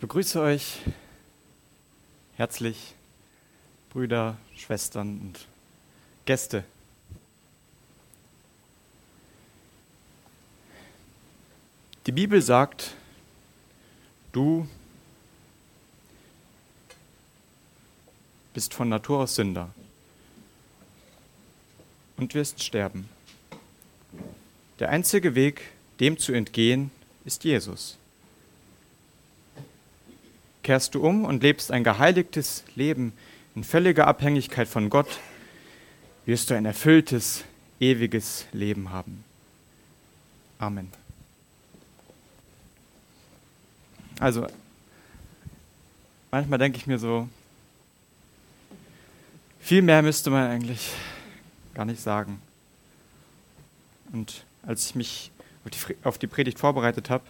begrüße euch herzlich, Brüder, Schwestern und Gäste. Die Bibel sagt, du bist von Natur aus Sünder und wirst sterben. Der einzige Weg, dem zu entgehen, ist Jesus kehrst du um und lebst ein geheiligtes Leben in völliger Abhängigkeit von Gott, wirst du ein erfülltes, ewiges Leben haben. Amen. Also, manchmal denke ich mir so, viel mehr müsste man eigentlich gar nicht sagen. Und als ich mich auf die Predigt vorbereitet habe,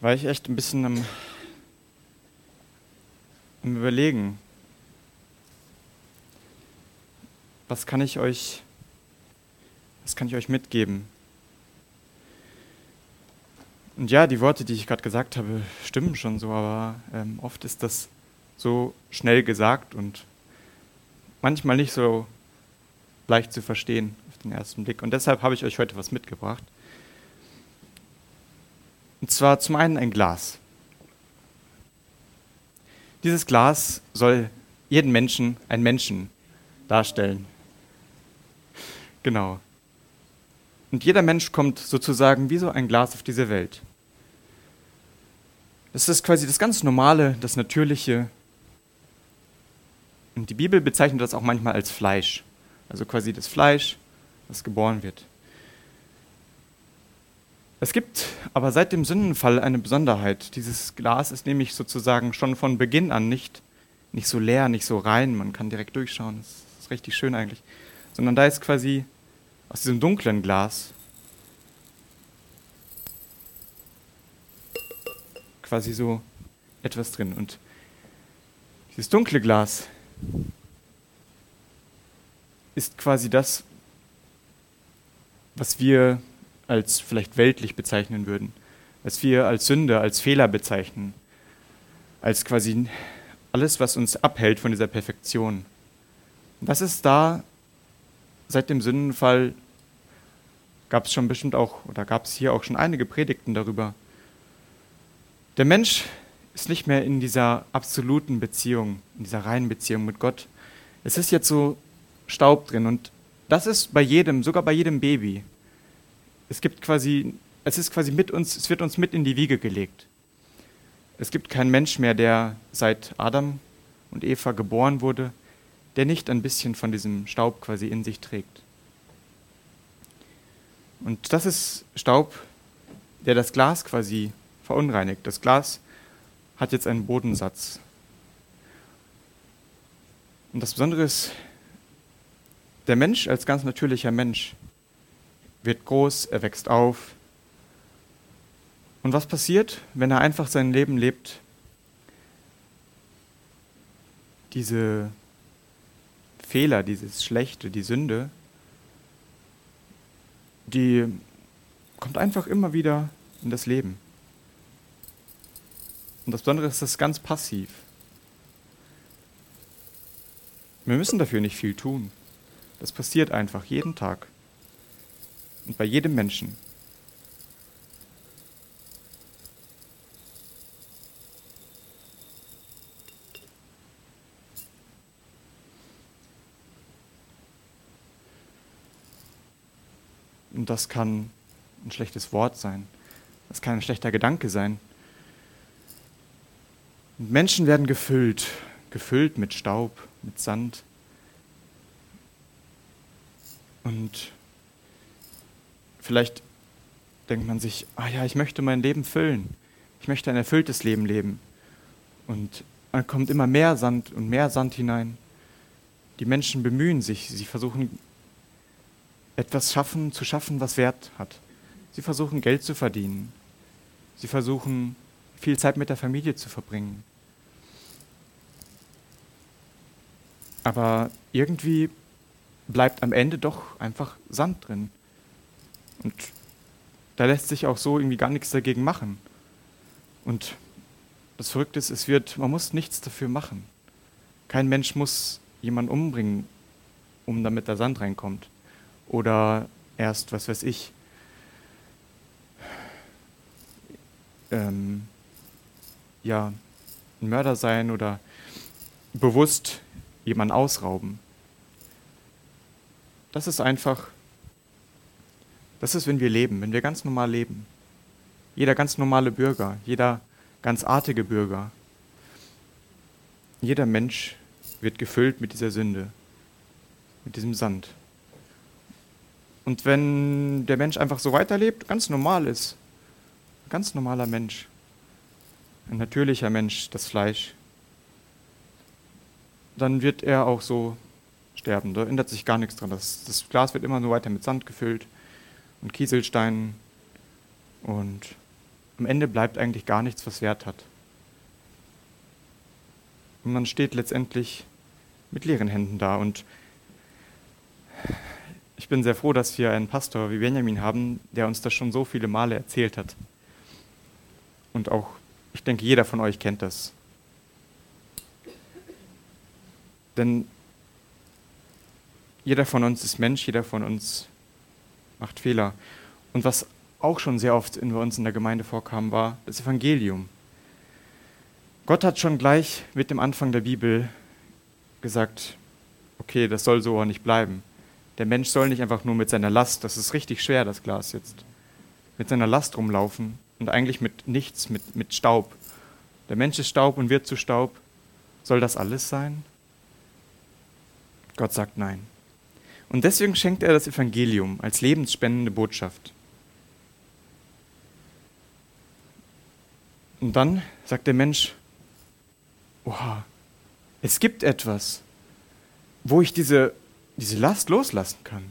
war ich echt ein bisschen am, am Überlegen, was kann ich euch, was kann ich euch mitgeben? Und ja, die Worte, die ich gerade gesagt habe, stimmen schon so, aber ähm, oft ist das so schnell gesagt und manchmal nicht so leicht zu verstehen auf den ersten Blick. Und deshalb habe ich euch heute was mitgebracht. Und zwar zum einen ein Glas. Dieses Glas soll jeden Menschen, einen Menschen darstellen. Genau. Und jeder Mensch kommt sozusagen wie so ein Glas auf diese Welt. Das ist quasi das ganz Normale, das Natürliche. Und die Bibel bezeichnet das auch manchmal als Fleisch. Also quasi das Fleisch, das geboren wird. Es gibt aber seit dem Sündenfall eine Besonderheit. Dieses Glas ist nämlich sozusagen schon von Beginn an nicht, nicht so leer, nicht so rein, man kann direkt durchschauen, das ist richtig schön eigentlich, sondern da ist quasi aus diesem dunklen Glas quasi so etwas drin. Und dieses dunkle Glas ist quasi das, was wir als vielleicht weltlich bezeichnen würden, was wir als Sünde, als Fehler bezeichnen, als quasi alles, was uns abhält von dieser Perfektion. das ist da, seit dem Sündenfall gab es schon bestimmt auch, oder gab es hier auch schon einige Predigten darüber. Der Mensch ist nicht mehr in dieser absoluten Beziehung, in dieser reinen Beziehung mit Gott. Es ist jetzt so Staub drin und das ist bei jedem, sogar bei jedem Baby es gibt quasi, es ist quasi mit uns, es wird uns mit in die Wiege gelegt. Es gibt keinen Mensch mehr, der seit Adam und Eva geboren wurde, der nicht ein bisschen von diesem Staub quasi in sich trägt. Und das ist Staub, der das Glas quasi verunreinigt. Das Glas hat jetzt einen Bodensatz. Und das Besondere ist, der Mensch als ganz natürlicher Mensch wird groß, er wächst auf. Und was passiert, wenn er einfach sein Leben lebt? Diese Fehler, dieses Schlechte, die Sünde, die kommt einfach immer wieder in das Leben. Und das Besondere ist, das ganz passiv. Wir müssen dafür nicht viel tun. Das passiert einfach jeden Tag und bei jedem Menschen. Und das kann ein schlechtes Wort sein. Das kann ein schlechter Gedanke sein. Und Menschen werden gefüllt, gefüllt mit Staub, mit Sand. Und Vielleicht denkt man sich, ah ja, ich möchte mein Leben füllen. Ich möchte ein erfülltes Leben leben. Und dann kommt immer mehr Sand und mehr Sand hinein. Die Menschen bemühen sich, sie versuchen etwas schaffen, zu schaffen, was Wert hat. Sie versuchen Geld zu verdienen. Sie versuchen viel Zeit mit der Familie zu verbringen. Aber irgendwie bleibt am Ende doch einfach Sand drin. Und da lässt sich auch so irgendwie gar nichts dagegen machen. Und das Verrückte ist, es wird, man muss nichts dafür machen. Kein Mensch muss jemanden umbringen, um damit der Sand reinkommt. Oder erst, was weiß ich, ähm, ja, ein Mörder sein oder bewusst jemanden ausrauben. Das ist einfach, das ist, wenn wir leben, wenn wir ganz normal leben. Jeder ganz normale Bürger, jeder ganz artige Bürger, jeder Mensch wird gefüllt mit dieser Sünde, mit diesem Sand. Und wenn der Mensch einfach so weiterlebt, ganz normal ist, ganz normaler Mensch, ein natürlicher Mensch, das Fleisch, dann wird er auch so sterben. Da ändert sich gar nichts dran. Das, das Glas wird immer nur weiter mit Sand gefüllt und Kieselsteinen und am Ende bleibt eigentlich gar nichts, was Wert hat. Und man steht letztendlich mit leeren Händen da. Und ich bin sehr froh, dass wir einen Pastor wie Benjamin haben, der uns das schon so viele Male erzählt hat. Und auch, ich denke, jeder von euch kennt das. Denn jeder von uns ist Mensch, jeder von uns macht Fehler. Und was auch schon sehr oft in uns in der Gemeinde vorkam, war das Evangelium. Gott hat schon gleich mit dem Anfang der Bibel gesagt, okay, das soll so nicht bleiben. Der Mensch soll nicht einfach nur mit seiner Last, das ist richtig schwer, das Glas jetzt, mit seiner Last rumlaufen und eigentlich mit nichts, mit, mit Staub. Der Mensch ist Staub und wird zu Staub. Soll das alles sein? Gott sagt nein. Und deswegen schenkt er das Evangelium als lebensspendende Botschaft. Und dann sagt der Mensch, oha, es gibt etwas, wo ich diese, diese Last loslassen kann.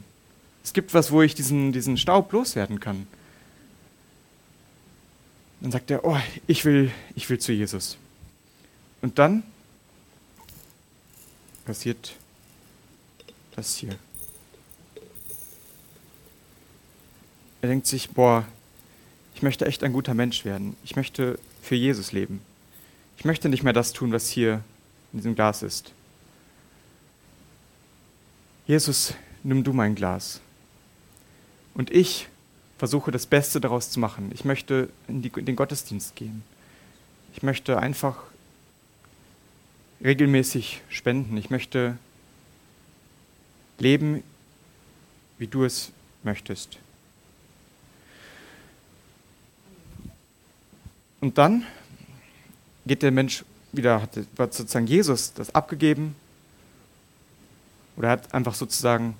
Es gibt was, wo ich diesen, diesen Staub loswerden kann. Dann sagt er, oh, ich will, ich will zu Jesus. Und dann passiert das hier. Er denkt sich, boah, ich möchte echt ein guter Mensch werden. Ich möchte für Jesus leben. Ich möchte nicht mehr das tun, was hier in diesem Glas ist. Jesus, nimm du mein Glas. Und ich versuche das Beste daraus zu machen. Ich möchte in, die, in den Gottesdienst gehen. Ich möchte einfach regelmäßig spenden. Ich möchte leben, wie du es möchtest. Und dann geht der Mensch wieder, hat, sozusagen Jesus das abgegeben oder hat einfach sozusagen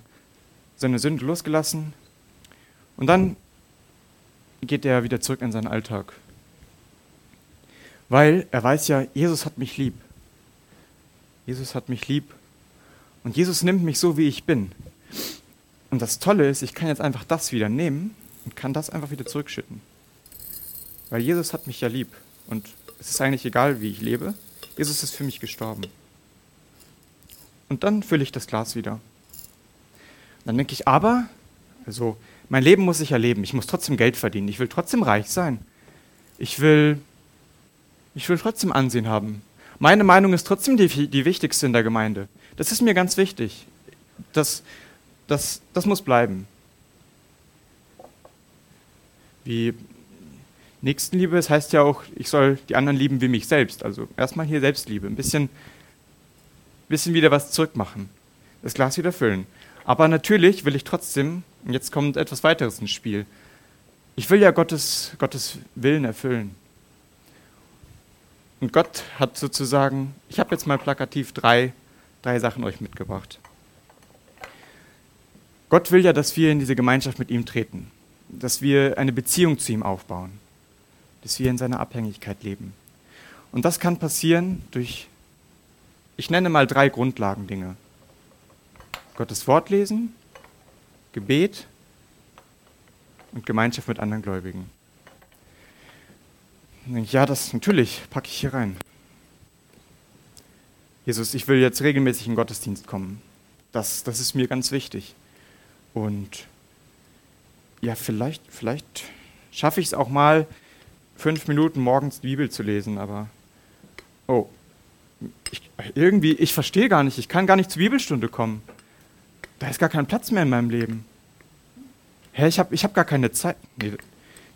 seine Sünde losgelassen. Und dann geht er wieder zurück in seinen Alltag. Weil er weiß ja, Jesus hat mich lieb. Jesus hat mich lieb. Und Jesus nimmt mich so, wie ich bin. Und das Tolle ist, ich kann jetzt einfach das wieder nehmen und kann das einfach wieder zurückschütten. Weil Jesus hat mich ja lieb. Und es ist eigentlich egal, wie ich lebe. Jesus ist für mich gestorben. Und dann fülle ich das Glas wieder. Dann denke ich, aber, also mein Leben muss ich ja leben. Ich muss trotzdem Geld verdienen. Ich will trotzdem reich sein. Ich will, ich will trotzdem Ansehen haben. Meine Meinung ist trotzdem die, die wichtigste in der Gemeinde. Das ist mir ganz wichtig. Das, das, das muss bleiben. Wie Nächstenliebe, das heißt ja auch, ich soll die anderen lieben wie mich selbst. Also erstmal hier Selbstliebe, ein bisschen, bisschen wieder was zurückmachen, das Glas wieder füllen. Aber natürlich will ich trotzdem, und jetzt kommt etwas weiteres ins Spiel, ich will ja Gottes, Gottes Willen erfüllen. Und Gott hat sozusagen, ich habe jetzt mal plakativ drei, drei Sachen euch mitgebracht. Gott will ja, dass wir in diese Gemeinschaft mit ihm treten, dass wir eine Beziehung zu ihm aufbauen dass wir in seiner Abhängigkeit leben. Und das kann passieren durch, ich nenne mal drei Grundlagendinge. Gottes Wort lesen, Gebet und Gemeinschaft mit anderen Gläubigen. Ja, das natürlich packe ich hier rein. Jesus, ich will jetzt regelmäßig in den Gottesdienst kommen. Das, das ist mir ganz wichtig. Und ja, vielleicht, vielleicht schaffe ich es auch mal, fünf Minuten morgens die Bibel zu lesen, aber oh, ich, irgendwie, ich verstehe gar nicht, ich kann gar nicht zur Bibelstunde kommen. Da ist gar kein Platz mehr in meinem Leben. Hä, ich habe ich hab gar keine Zeit. Nee,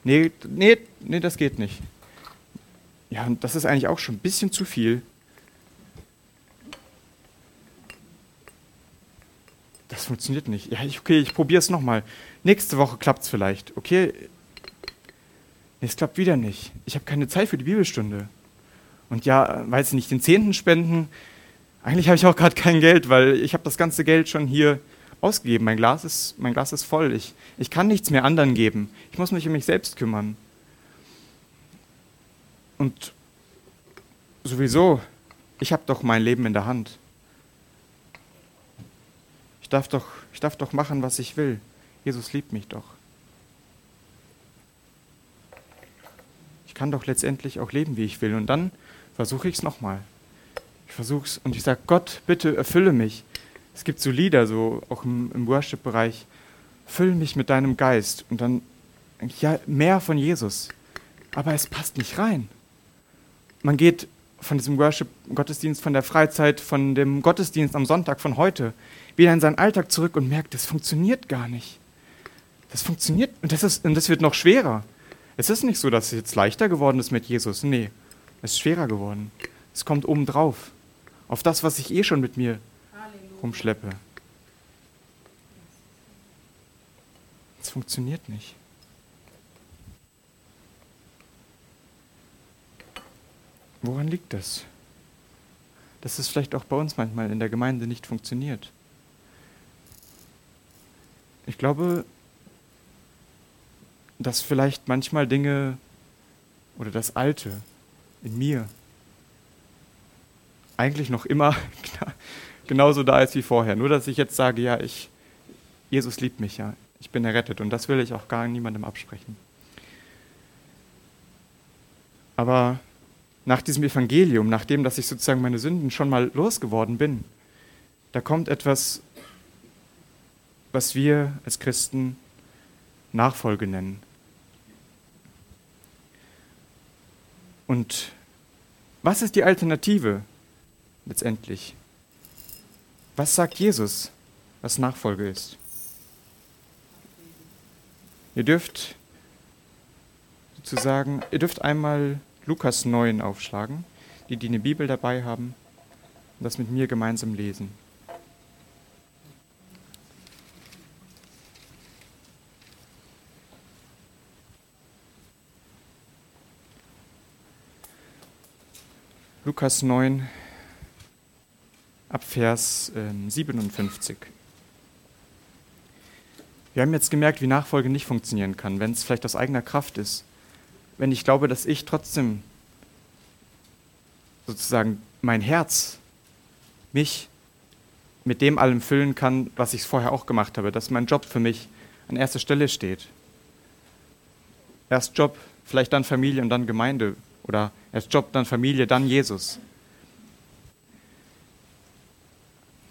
nee, nee, nee, das geht nicht. Ja, und das ist eigentlich auch schon ein bisschen zu viel. Das funktioniert nicht. Ja, ich, okay, ich probiere es nochmal. Nächste Woche klappt es vielleicht. Okay. Nee, es klappt wieder nicht. Ich habe keine Zeit für die Bibelstunde. Und ja, weiß ich nicht, den Zehnten spenden. Eigentlich habe ich auch gerade kein Geld, weil ich habe das ganze Geld schon hier ausgegeben. Mein Glas ist, mein Glas ist voll. Ich, ich kann nichts mehr anderen geben. Ich muss mich um mich selbst kümmern. Und sowieso, ich habe doch mein Leben in der Hand. Ich darf, doch, ich darf doch machen, was ich will. Jesus liebt mich doch. Ich kann doch letztendlich auch leben, wie ich will. Und dann versuche ich es nochmal. Ich versuche es und ich sage, Gott, bitte erfülle mich. Es gibt so Lieder, so auch im, im Worship-Bereich, füll mich mit deinem Geist. Und dann, ja, mehr von Jesus. Aber es passt nicht rein. Man geht von diesem Worship-Gottesdienst, von der Freizeit, von dem Gottesdienst am Sonntag von heute wieder in seinen Alltag zurück und merkt, das funktioniert gar nicht. Das funktioniert und das, ist, und das wird noch schwerer. Es ist nicht so, dass es jetzt leichter geworden ist mit Jesus. Nee, es ist schwerer geworden. Es kommt obendrauf. Auf das, was ich eh schon mit mir rumschleppe. Es funktioniert nicht. Woran liegt das? Dass es vielleicht auch bei uns manchmal in der Gemeinde nicht funktioniert. Ich glaube, dass vielleicht manchmal Dinge oder das Alte in mir eigentlich noch immer genauso da ist wie vorher. Nur dass ich jetzt sage, ja, ich, Jesus liebt mich, ja, ich bin errettet und das will ich auch gar niemandem absprechen. Aber nach diesem Evangelium, nachdem, dass ich sozusagen meine Sünden schon mal losgeworden bin, da kommt etwas, was wir als Christen Nachfolge nennen. Und was ist die Alternative letztendlich? Was sagt Jesus, was Nachfolge ist? Ihr dürft sozusagen, ihr dürft einmal Lukas 9 aufschlagen, die, die eine Bibel dabei haben, und das mit mir gemeinsam lesen. Lukas 9, ab Vers äh, 57. Wir haben jetzt gemerkt, wie Nachfolge nicht funktionieren kann, wenn es vielleicht aus eigener Kraft ist. Wenn ich glaube, dass ich trotzdem sozusagen mein Herz, mich mit dem allem füllen kann, was ich vorher auch gemacht habe, dass mein Job für mich an erster Stelle steht. Erst Job, vielleicht dann Familie und dann Gemeinde oder erst Job, dann Familie, dann Jesus.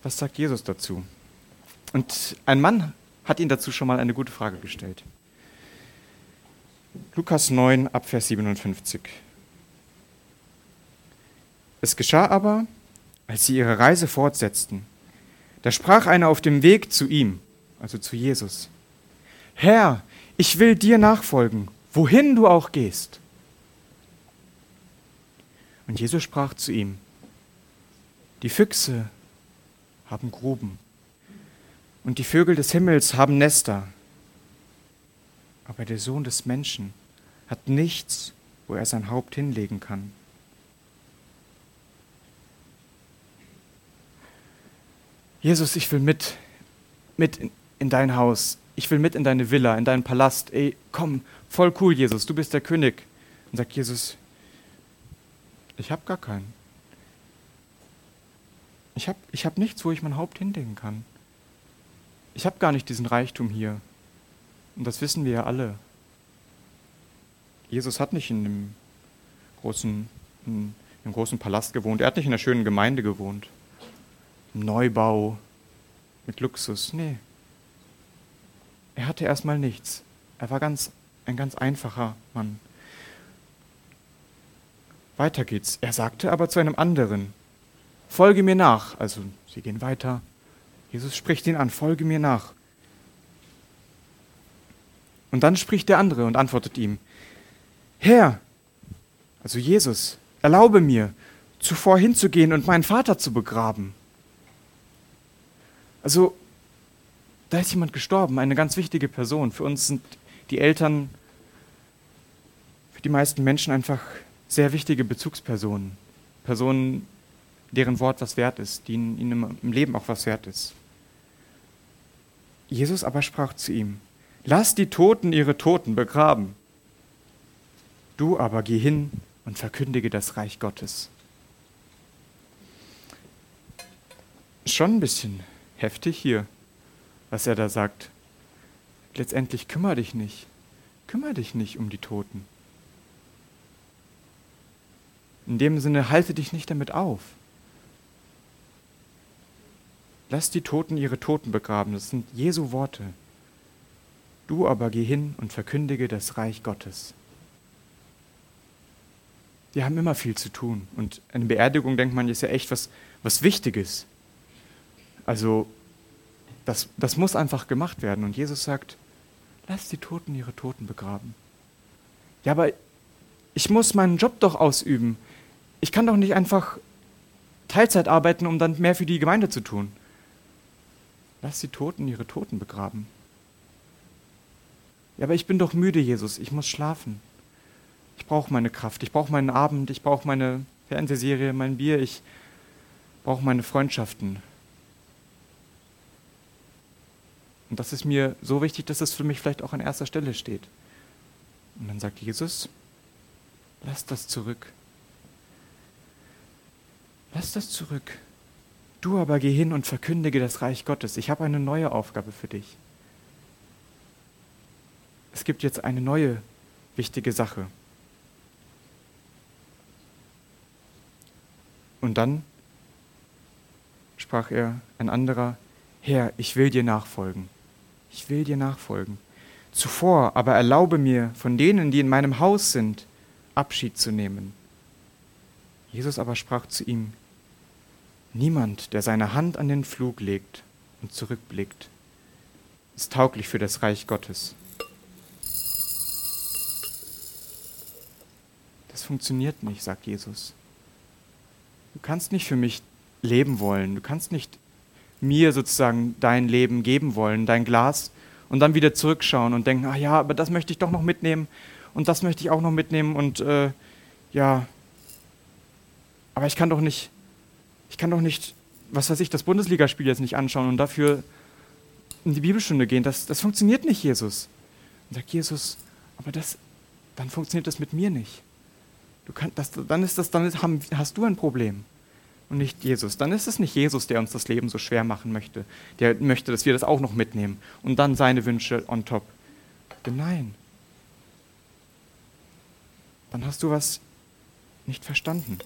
Was sagt Jesus dazu? Und ein Mann hat ihn dazu schon mal eine gute Frage gestellt. Lukas 9, Abvers 57. Es geschah aber, als sie ihre Reise fortsetzten, da sprach einer auf dem Weg zu ihm, also zu Jesus, Herr, ich will dir nachfolgen, wohin du auch gehst. Und Jesus sprach zu ihm, die Füchse haben Gruben und die Vögel des Himmels haben Nester, aber der Sohn des Menschen hat nichts, wo er sein Haupt hinlegen kann. Jesus, ich will mit, mit in, in dein Haus. Ich will mit in deine Villa, in deinen Palast. Ey, komm, voll cool, Jesus, du bist der König. Und sagt Jesus, ich habe gar keinen. Ich habe ich hab nichts, wo ich mein Haupt hinlegen kann. Ich habe gar nicht diesen Reichtum hier. Und das wissen wir ja alle. Jesus hat nicht in einem großen, in einem großen Palast gewohnt. Er hat nicht in einer schönen Gemeinde gewohnt. Im Neubau, mit Luxus. Nee. Er hatte erstmal nichts. Er war ganz, ein ganz einfacher Mann. Weiter geht's. Er sagte aber zu einem anderen, folge mir nach. Also sie gehen weiter. Jesus spricht ihn an, folge mir nach. Und dann spricht der andere und antwortet ihm, Herr, also Jesus, erlaube mir, zuvor hinzugehen und meinen Vater zu begraben. Also, da ist jemand gestorben, eine ganz wichtige Person. Für uns sind die Eltern, für die meisten Menschen einfach sehr wichtige Bezugspersonen. Personen, deren Wort was wert ist, die ihnen im Leben auch was wert ist. Jesus aber sprach zu ihm, lass die Toten ihre Toten begraben. Du aber geh hin und verkündige das Reich Gottes. Schon ein bisschen heftig hier, was er da sagt. Letztendlich kümmere dich nicht. Kümmere dich nicht um die Toten. In dem Sinne, halte dich nicht damit auf. Lass die Toten ihre Toten begraben. Das sind Jesu Worte. Du aber geh hin und verkündige das Reich Gottes. Die haben immer viel zu tun. Und eine Beerdigung, denkt man, ist ja echt was, was Wichtiges. Also, das, das muss einfach gemacht werden. Und Jesus sagt, lass die Toten ihre Toten begraben. Ja, aber ich muss meinen Job doch ausüben. Ich kann doch nicht einfach Teilzeit arbeiten, um dann mehr für die Gemeinde zu tun. Lass die Toten ihre Toten begraben. Ja, aber ich bin doch müde, Jesus. Ich muss schlafen. Ich brauche meine Kraft. Ich brauche meinen Abend. Ich brauche meine Fernsehserie, mein Bier. Ich brauche meine Freundschaften. Und das ist mir so wichtig, dass es für mich vielleicht auch an erster Stelle steht. Und dann sagt Jesus, lass das zurück. Lass das zurück. Du aber geh hin und verkündige das Reich Gottes. Ich habe eine neue Aufgabe für dich. Es gibt jetzt eine neue wichtige Sache. Und dann sprach er ein anderer, Herr, ich will dir nachfolgen ich will dir nachfolgen. Zuvor aber erlaube mir, von denen, die in meinem Haus sind, Abschied zu nehmen. Jesus aber sprach zu ihm, Niemand, der seine Hand an den Flug legt und zurückblickt, ist tauglich für das Reich Gottes. Das funktioniert nicht, sagt Jesus. Du kannst nicht für mich leben wollen, du kannst nicht mir sozusagen dein Leben geben wollen, dein Glas, und dann wieder zurückschauen und denken, ach ja, aber das möchte ich doch noch mitnehmen und das möchte ich auch noch mitnehmen und äh, ja, aber ich kann doch nicht, ich kann doch nicht, was weiß ich, das Bundesligaspiel jetzt nicht anschauen und dafür in die Bibelstunde gehen. Das, das funktioniert nicht, Jesus. Und sagt Jesus, aber das, dann funktioniert das mit mir nicht. Du kann, das, dann ist das, dann hast du ein Problem und nicht Jesus. Dann ist es nicht Jesus, der uns das Leben so schwer machen möchte, der möchte, dass wir das auch noch mitnehmen und dann seine Wünsche on top. Nein. Dann hast du was nicht verstanden.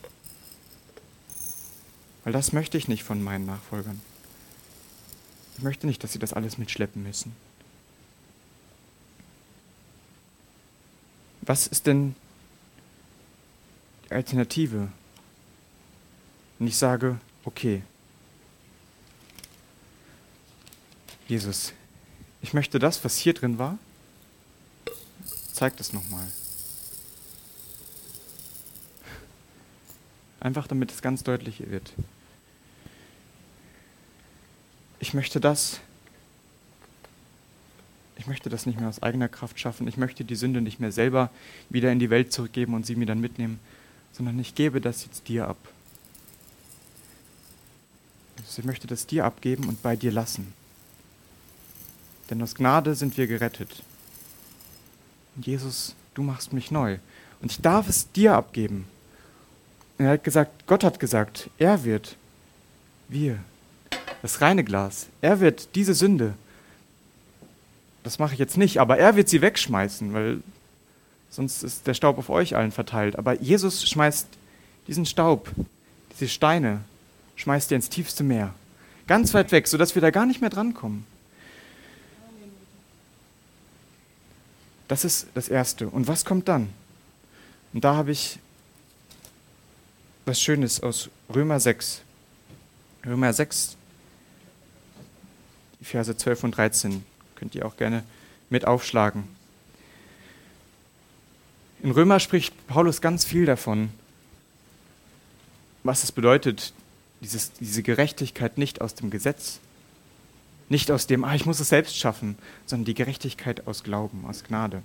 Weil das möchte ich nicht von meinen Nachfolgern. Ich möchte nicht, dass sie das alles mitschleppen müssen. Was ist denn die Alternative? Und ich sage, okay, Jesus, ich möchte das, was hier drin war, zeig das nochmal. Einfach damit es ganz deutlich wird. Ich möchte das, ich möchte das nicht mehr aus eigener Kraft schaffen. Ich möchte die Sünde nicht mehr selber wieder in die Welt zurückgeben und sie mir dann mitnehmen, sondern ich gebe das jetzt dir ab. Jesus, ich möchte das dir abgeben und bei dir lassen. Denn aus Gnade sind wir gerettet. Und Jesus, du machst mich neu. Und ich darf es dir abgeben. Und er hat gesagt, Gott hat gesagt, er wird, wir, das reine Glas, er wird diese Sünde, das mache ich jetzt nicht, aber er wird sie wegschmeißen, weil sonst ist der Staub auf euch allen verteilt. Aber Jesus schmeißt diesen Staub, diese Steine, schmeißt ihr ins tiefste Meer. Ganz weit weg, sodass wir da gar nicht mehr drankommen. Das ist das Erste. Und was kommt dann? Und da habe ich was Schönes aus Römer 6. Römer 6, die Verse 12 und 13. Könnt ihr auch gerne mit aufschlagen. In Römer spricht Paulus ganz viel davon, was es bedeutet, dieses, diese Gerechtigkeit nicht aus dem Gesetz, nicht aus dem, ah, ich muss es selbst schaffen, sondern die Gerechtigkeit aus Glauben, aus Gnade.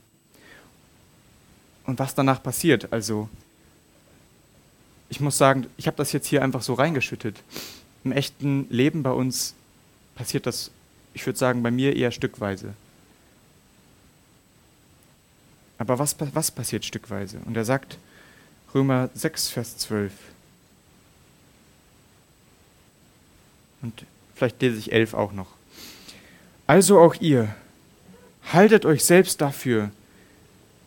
Und was danach passiert, also ich muss sagen, ich habe das jetzt hier einfach so reingeschüttet. Im echten Leben bei uns passiert das, ich würde sagen, bei mir eher stückweise. Aber was, was passiert stückweise? Und er sagt, Römer 6, Vers 12. Und vielleicht lese ich 11 auch noch. Also auch ihr, haltet euch selbst dafür,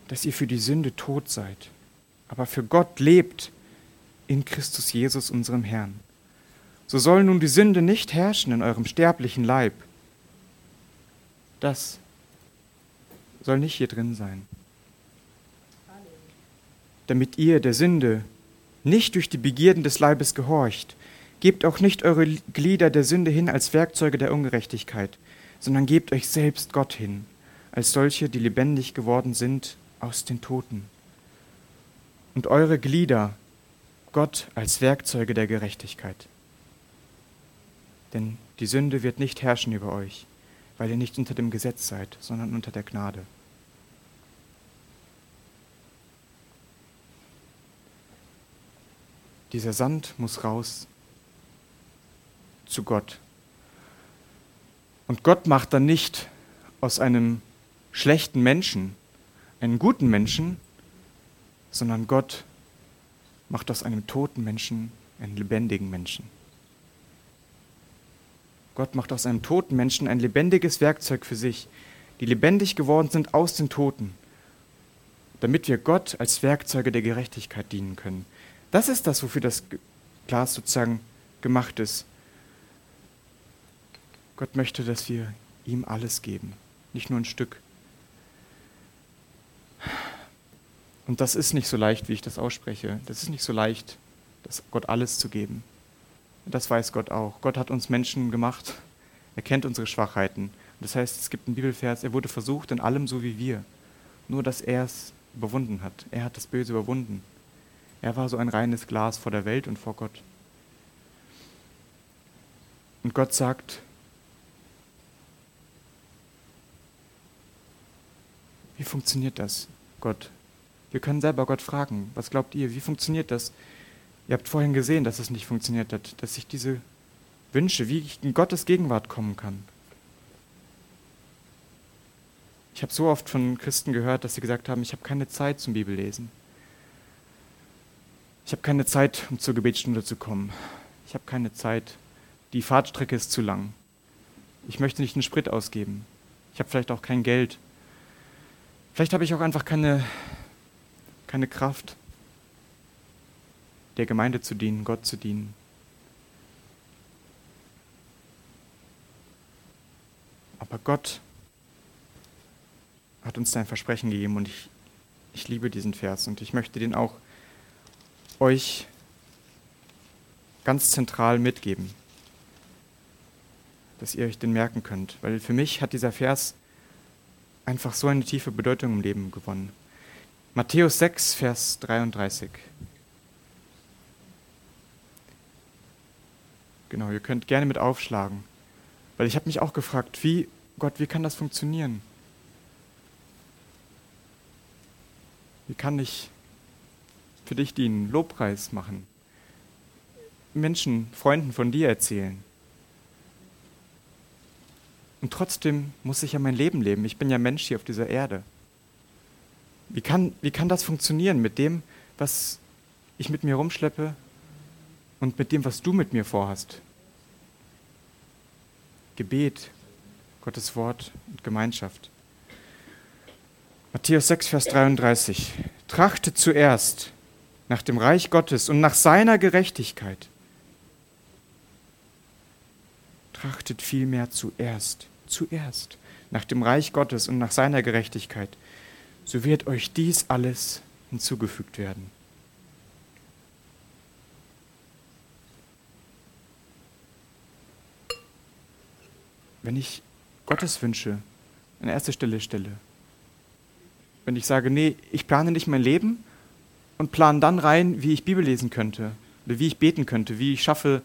dass ihr für die Sünde tot seid, aber für Gott lebt in Christus Jesus, unserem Herrn. So soll nun die Sünde nicht herrschen in eurem sterblichen Leib. Das soll nicht hier drin sein. Damit ihr der Sünde nicht durch die Begierden des Leibes gehorcht, gebt auch nicht eure Glieder der Sünde hin als Werkzeuge der Ungerechtigkeit, sondern gebt euch selbst Gott hin, als solche, die lebendig geworden sind aus den Toten. Und eure Glieder Gott als Werkzeuge der Gerechtigkeit. Denn die Sünde wird nicht herrschen über euch, weil ihr nicht unter dem Gesetz seid, sondern unter der Gnade. Dieser Sand muss raus zu Gott. Und Gott macht dann nicht aus einem schlechten Menschen einen guten Menschen, sondern Gott macht aus einem toten Menschen einen lebendigen Menschen. Gott macht aus einem toten Menschen ein lebendiges Werkzeug für sich, die lebendig geworden sind aus den Toten, damit wir Gott als Werkzeuge der Gerechtigkeit dienen können. Das ist das, wofür das Glas sozusagen gemacht ist. Gott möchte, dass wir ihm alles geben, nicht nur ein Stück. Und das ist nicht so leicht, wie ich das ausspreche. Das ist nicht so leicht, Gott alles zu geben. Das weiß Gott auch. Gott hat uns Menschen gemacht. Er kennt unsere Schwachheiten. Das heißt, es gibt einen Bibelvers, er wurde versucht in allem so wie wir. Nur, dass er es überwunden hat. Er hat das Böse überwunden. Er war so ein reines Glas vor der Welt und vor Gott. Und Gott sagt, wie funktioniert das, Gott? Wir können selber Gott fragen, was glaubt ihr, wie funktioniert das? Ihr habt vorhin gesehen, dass es nicht funktioniert hat, dass ich diese Wünsche, wie ich in Gottes Gegenwart kommen kann. Ich habe so oft von Christen gehört, dass sie gesagt haben, ich habe keine Zeit zum Bibellesen. Ich habe keine Zeit, um zur Gebetsstunde zu kommen. Ich habe keine Zeit. Die Fahrtstrecke ist zu lang. Ich möchte nicht einen Sprit ausgeben. Ich habe vielleicht auch kein Geld. Vielleicht habe ich auch einfach keine keine Kraft, der Gemeinde zu dienen, Gott zu dienen. Aber Gott hat uns sein Versprechen gegeben und ich, ich liebe diesen Vers und ich möchte den auch euch ganz zentral mitgeben, dass ihr euch den merken könnt, weil für mich hat dieser Vers einfach so eine tiefe Bedeutung im Leben gewonnen. Matthäus 6, Vers 33. Genau, ihr könnt gerne mit aufschlagen, weil ich habe mich auch gefragt, wie, Gott, wie kann das funktionieren? Wie kann ich für dich den Lobpreis machen? Menschen, Freunden von dir erzählen. Und trotzdem muss ich ja mein Leben leben. Ich bin ja Mensch hier auf dieser Erde. Wie kann, wie kann das funktionieren mit dem, was ich mit mir rumschleppe und mit dem, was du mit mir vorhast? Gebet, Gottes Wort und Gemeinschaft. Matthäus 6, Vers 33. Trachtet zuerst nach dem Reich Gottes und nach seiner Gerechtigkeit. Trachtet vielmehr zuerst, zuerst nach dem Reich Gottes und nach seiner Gerechtigkeit so wird euch dies alles hinzugefügt werden. Wenn ich Gottes Wünsche an erste Stelle stelle. Wenn ich sage, nee, ich plane nicht mein Leben und plane dann rein, wie ich Bibel lesen könnte, oder wie ich beten könnte, wie ich schaffe,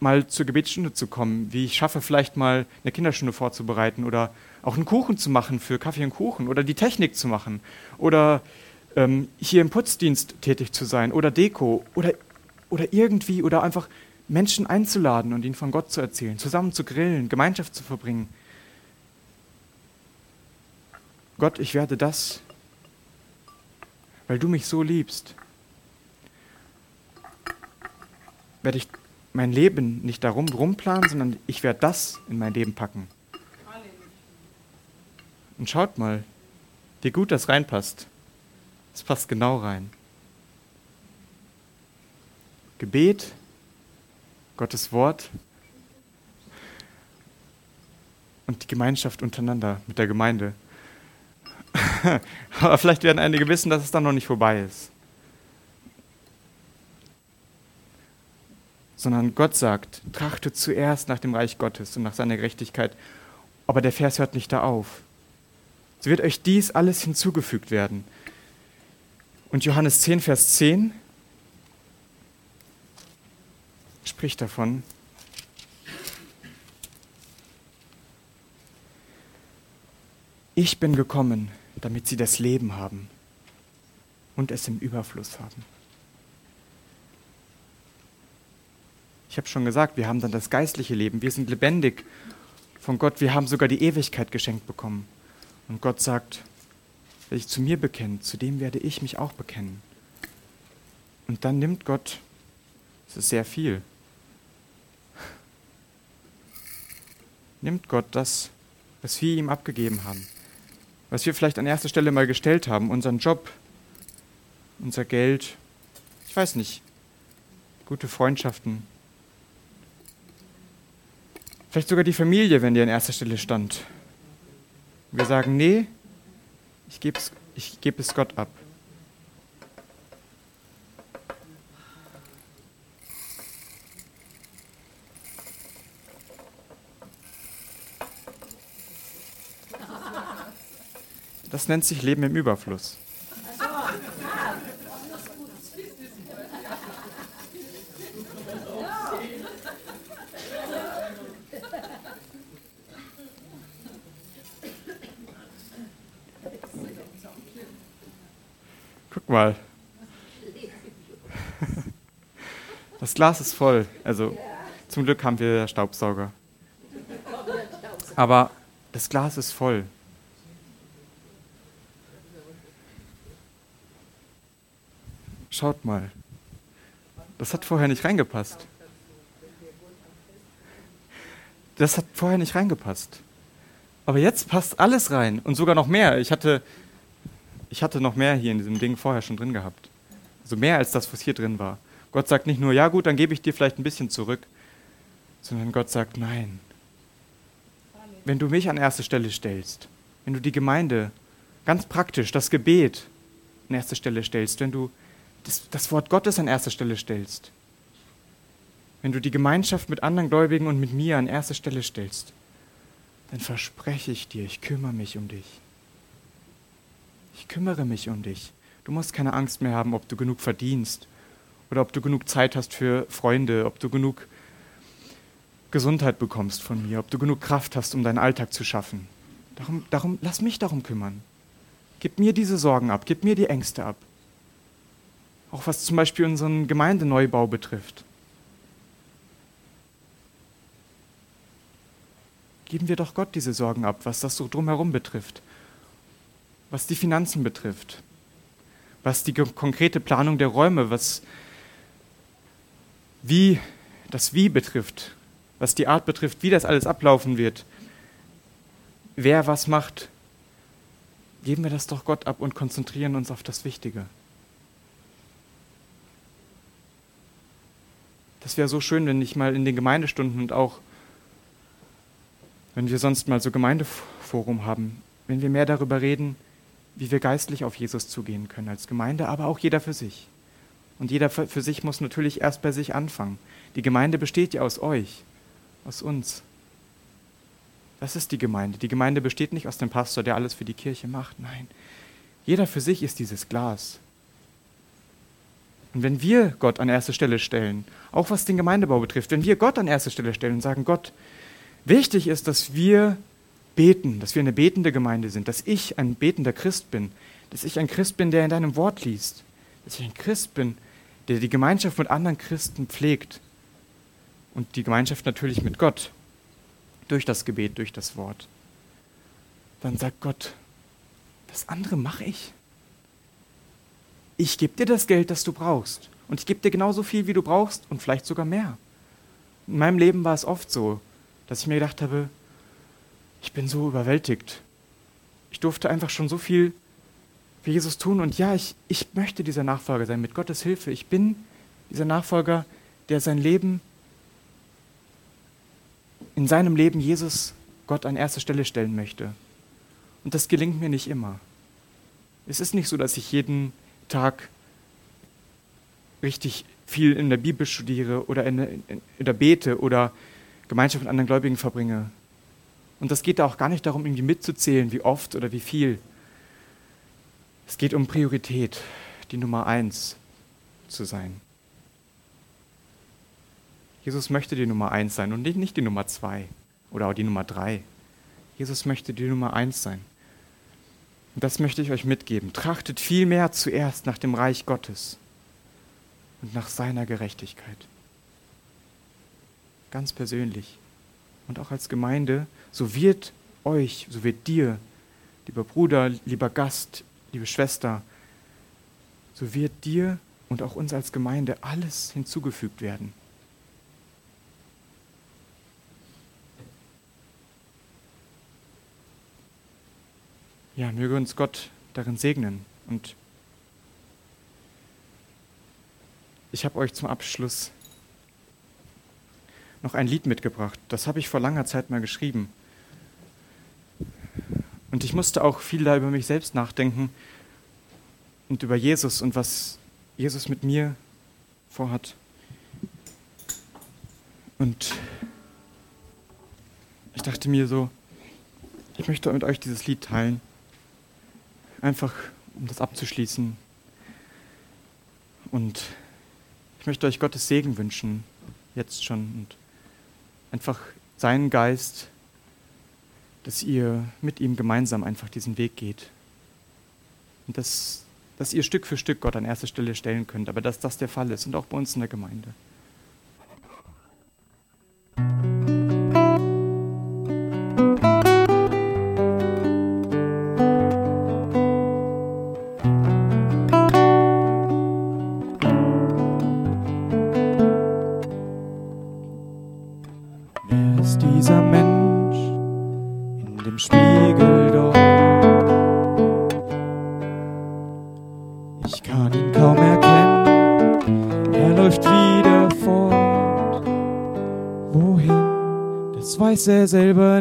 mal zur Gebetsstunde zu kommen, wie ich schaffe, vielleicht mal eine Kinderstunde vorzubereiten oder auch einen Kuchen zu machen für Kaffee und Kuchen oder die Technik zu machen oder ähm, hier im Putzdienst tätig zu sein oder Deko oder, oder irgendwie oder einfach Menschen einzuladen und ihnen von Gott zu erzählen, zusammen zu grillen, Gemeinschaft zu verbringen. Gott, ich werde das, weil du mich so liebst, werde ich mein Leben nicht darum rumplanen, sondern ich werde das in mein Leben packen. Und schaut mal, wie gut das reinpasst. Es passt genau rein. Gebet, Gottes Wort und die Gemeinschaft untereinander mit der Gemeinde. Aber vielleicht werden einige wissen, dass es dann noch nicht vorbei ist. Sondern Gott sagt, trachte zuerst nach dem Reich Gottes und nach seiner Gerechtigkeit. Aber der Vers hört nicht da auf. So wird euch dies alles hinzugefügt werden. Und Johannes 10, Vers 10 spricht davon, ich bin gekommen, damit sie das Leben haben und es im Überfluss haben. Ich habe schon gesagt, wir haben dann das geistliche Leben, wir sind lebendig von Gott, wir haben sogar die Ewigkeit geschenkt bekommen. Und Gott sagt, wer sich zu mir bekennt, zu dem werde ich mich auch bekennen. Und dann nimmt Gott, das ist sehr viel, nimmt Gott das, was wir ihm abgegeben haben, was wir vielleicht an erster Stelle mal gestellt haben, unseren Job, unser Geld, ich weiß nicht, gute Freundschaften, vielleicht sogar die Familie, wenn die an erster Stelle stand. Wir sagen, nee, ich gebe es, ich geb es Gott ab. Das nennt sich Leben im Überfluss. Guck mal. Das Glas ist voll. Also zum Glück haben wir Staubsauger. Aber das Glas ist voll. Schaut mal. Das hat vorher nicht reingepasst. Das hat vorher nicht reingepasst. Aber jetzt passt alles rein und sogar noch mehr. Ich hatte, ich hatte noch mehr hier in diesem Ding vorher schon drin gehabt. Also mehr als das, was hier drin war. Gott sagt nicht nur, ja gut, dann gebe ich dir vielleicht ein bisschen zurück, sondern Gott sagt, nein. Wenn du mich an erste Stelle stellst, wenn du die Gemeinde ganz praktisch, das Gebet an erste Stelle stellst, wenn du das, das Wort Gottes an erster Stelle stellst, wenn du die Gemeinschaft mit anderen Gläubigen und mit mir an erster Stelle stellst, dann verspreche ich dir, ich kümmere mich um dich. Ich kümmere mich um dich. Du musst keine Angst mehr haben, ob du genug verdienst oder ob du genug Zeit hast für Freunde, ob du genug Gesundheit bekommst von mir, ob du genug Kraft hast, um deinen Alltag zu schaffen. Darum, darum, lass mich darum kümmern. Gib mir diese Sorgen ab, gib mir die Ängste ab. Auch was zum Beispiel unseren Gemeindeneubau betrifft. Geben wir doch Gott diese Sorgen ab, was das so drumherum betrifft. Was die Finanzen betrifft. Was die konkrete Planung der Räume, was wie das Wie betrifft, was die Art betrifft, wie das alles ablaufen wird, wer was macht, geben wir das doch Gott ab und konzentrieren uns auf das Wichtige. Das wäre so schön, wenn ich mal in den Gemeindestunden und auch, wenn wir sonst mal so Gemeindeforum haben, wenn wir mehr darüber reden, wie wir geistlich auf Jesus zugehen können als Gemeinde, aber auch jeder für sich. Und jeder für sich muss natürlich erst bei sich anfangen. Die Gemeinde besteht ja aus euch, aus uns. Das ist die Gemeinde. Die Gemeinde besteht nicht aus dem Pastor, der alles für die Kirche macht. Nein, jeder für sich ist dieses Glas. Und wenn wir Gott an erste Stelle stellen, auch was den Gemeindebau betrifft, wenn wir Gott an erste Stelle stellen und sagen, Gott, wichtig ist, dass wir beten, dass wir eine betende Gemeinde sind, dass ich ein betender Christ bin, dass ich ein Christ bin, der in deinem Wort liest, dass ich ein Christ bin, der die Gemeinschaft mit anderen Christen pflegt und die Gemeinschaft natürlich mit Gott durch das Gebet, durch das Wort, dann sagt Gott, das andere mache ich ich gebe dir das Geld, das du brauchst. Und ich gebe dir genauso viel, wie du brauchst und vielleicht sogar mehr. In meinem Leben war es oft so, dass ich mir gedacht habe, ich bin so überwältigt. Ich durfte einfach schon so viel für Jesus tun. Und ja, ich, ich möchte dieser Nachfolger sein, mit Gottes Hilfe. Ich bin dieser Nachfolger, der sein Leben, in seinem Leben Jesus Gott an erste Stelle stellen möchte. Und das gelingt mir nicht immer. Es ist nicht so, dass ich jeden Tag richtig viel in der Bibel studiere oder, in, in, oder bete oder Gemeinschaft mit anderen Gläubigen verbringe. Und das geht da auch gar nicht darum, irgendwie mitzuzählen, wie oft oder wie viel. Es geht um Priorität, die Nummer eins zu sein. Jesus möchte die Nummer eins sein und nicht die Nummer zwei oder auch die Nummer drei. Jesus möchte die Nummer eins sein. Und das möchte ich euch mitgeben. Trachtet vielmehr zuerst nach dem Reich Gottes und nach seiner Gerechtigkeit. Ganz persönlich und auch als Gemeinde, so wird euch, so wird dir, lieber Bruder, lieber Gast, liebe Schwester, so wird dir und auch uns als Gemeinde alles hinzugefügt werden. Ja, möge uns Gott darin segnen. Und ich habe euch zum Abschluss noch ein Lied mitgebracht. Das habe ich vor langer Zeit mal geschrieben. Und ich musste auch viel da über mich selbst nachdenken und über Jesus und was Jesus mit mir vorhat. Und ich dachte mir so, ich möchte mit euch dieses Lied teilen. Einfach, um das abzuschließen. Und ich möchte euch Gottes Segen wünschen, jetzt schon. Und einfach seinen Geist, dass ihr mit ihm gemeinsam einfach diesen Weg geht. Und dass, dass ihr Stück für Stück Gott an erste Stelle stellen könnt, aber dass das der Fall ist und auch bei uns in der Gemeinde. Weiß er selber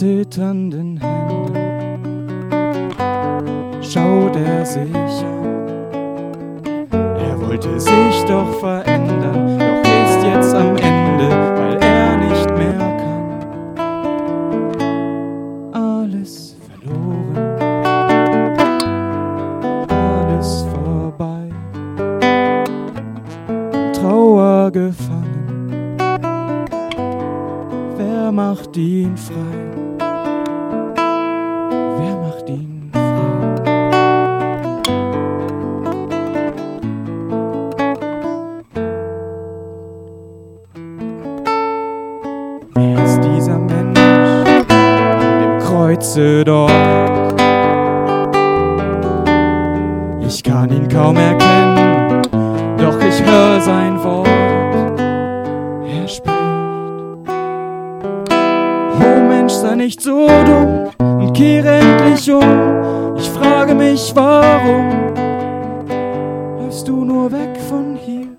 zitternden Händen schaut er sich an. Er wollte sich doch verändern. weg von hier.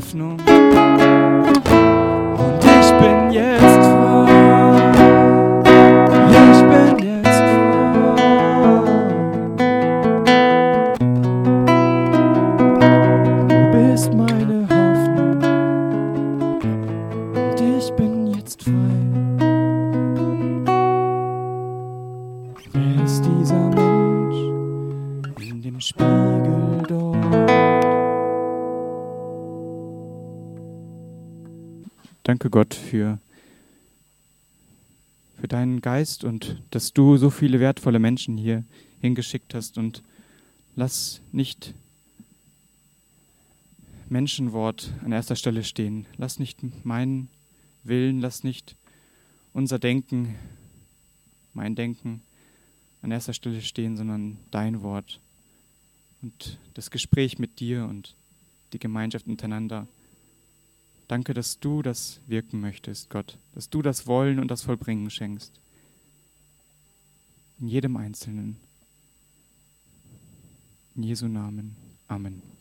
Hoffnung. Und ich bin jetzt für, für deinen Geist und dass du so viele wertvolle Menschen hier hingeschickt hast. Und lass nicht Menschenwort an erster Stelle stehen. Lass nicht meinen Willen, lass nicht unser Denken, mein Denken an erster Stelle stehen, sondern dein Wort und das Gespräch mit dir und die Gemeinschaft untereinander. Danke, dass du das wirken möchtest, Gott, dass du das Wollen und das Vollbringen schenkst. In jedem Einzelnen. In Jesu Namen. Amen.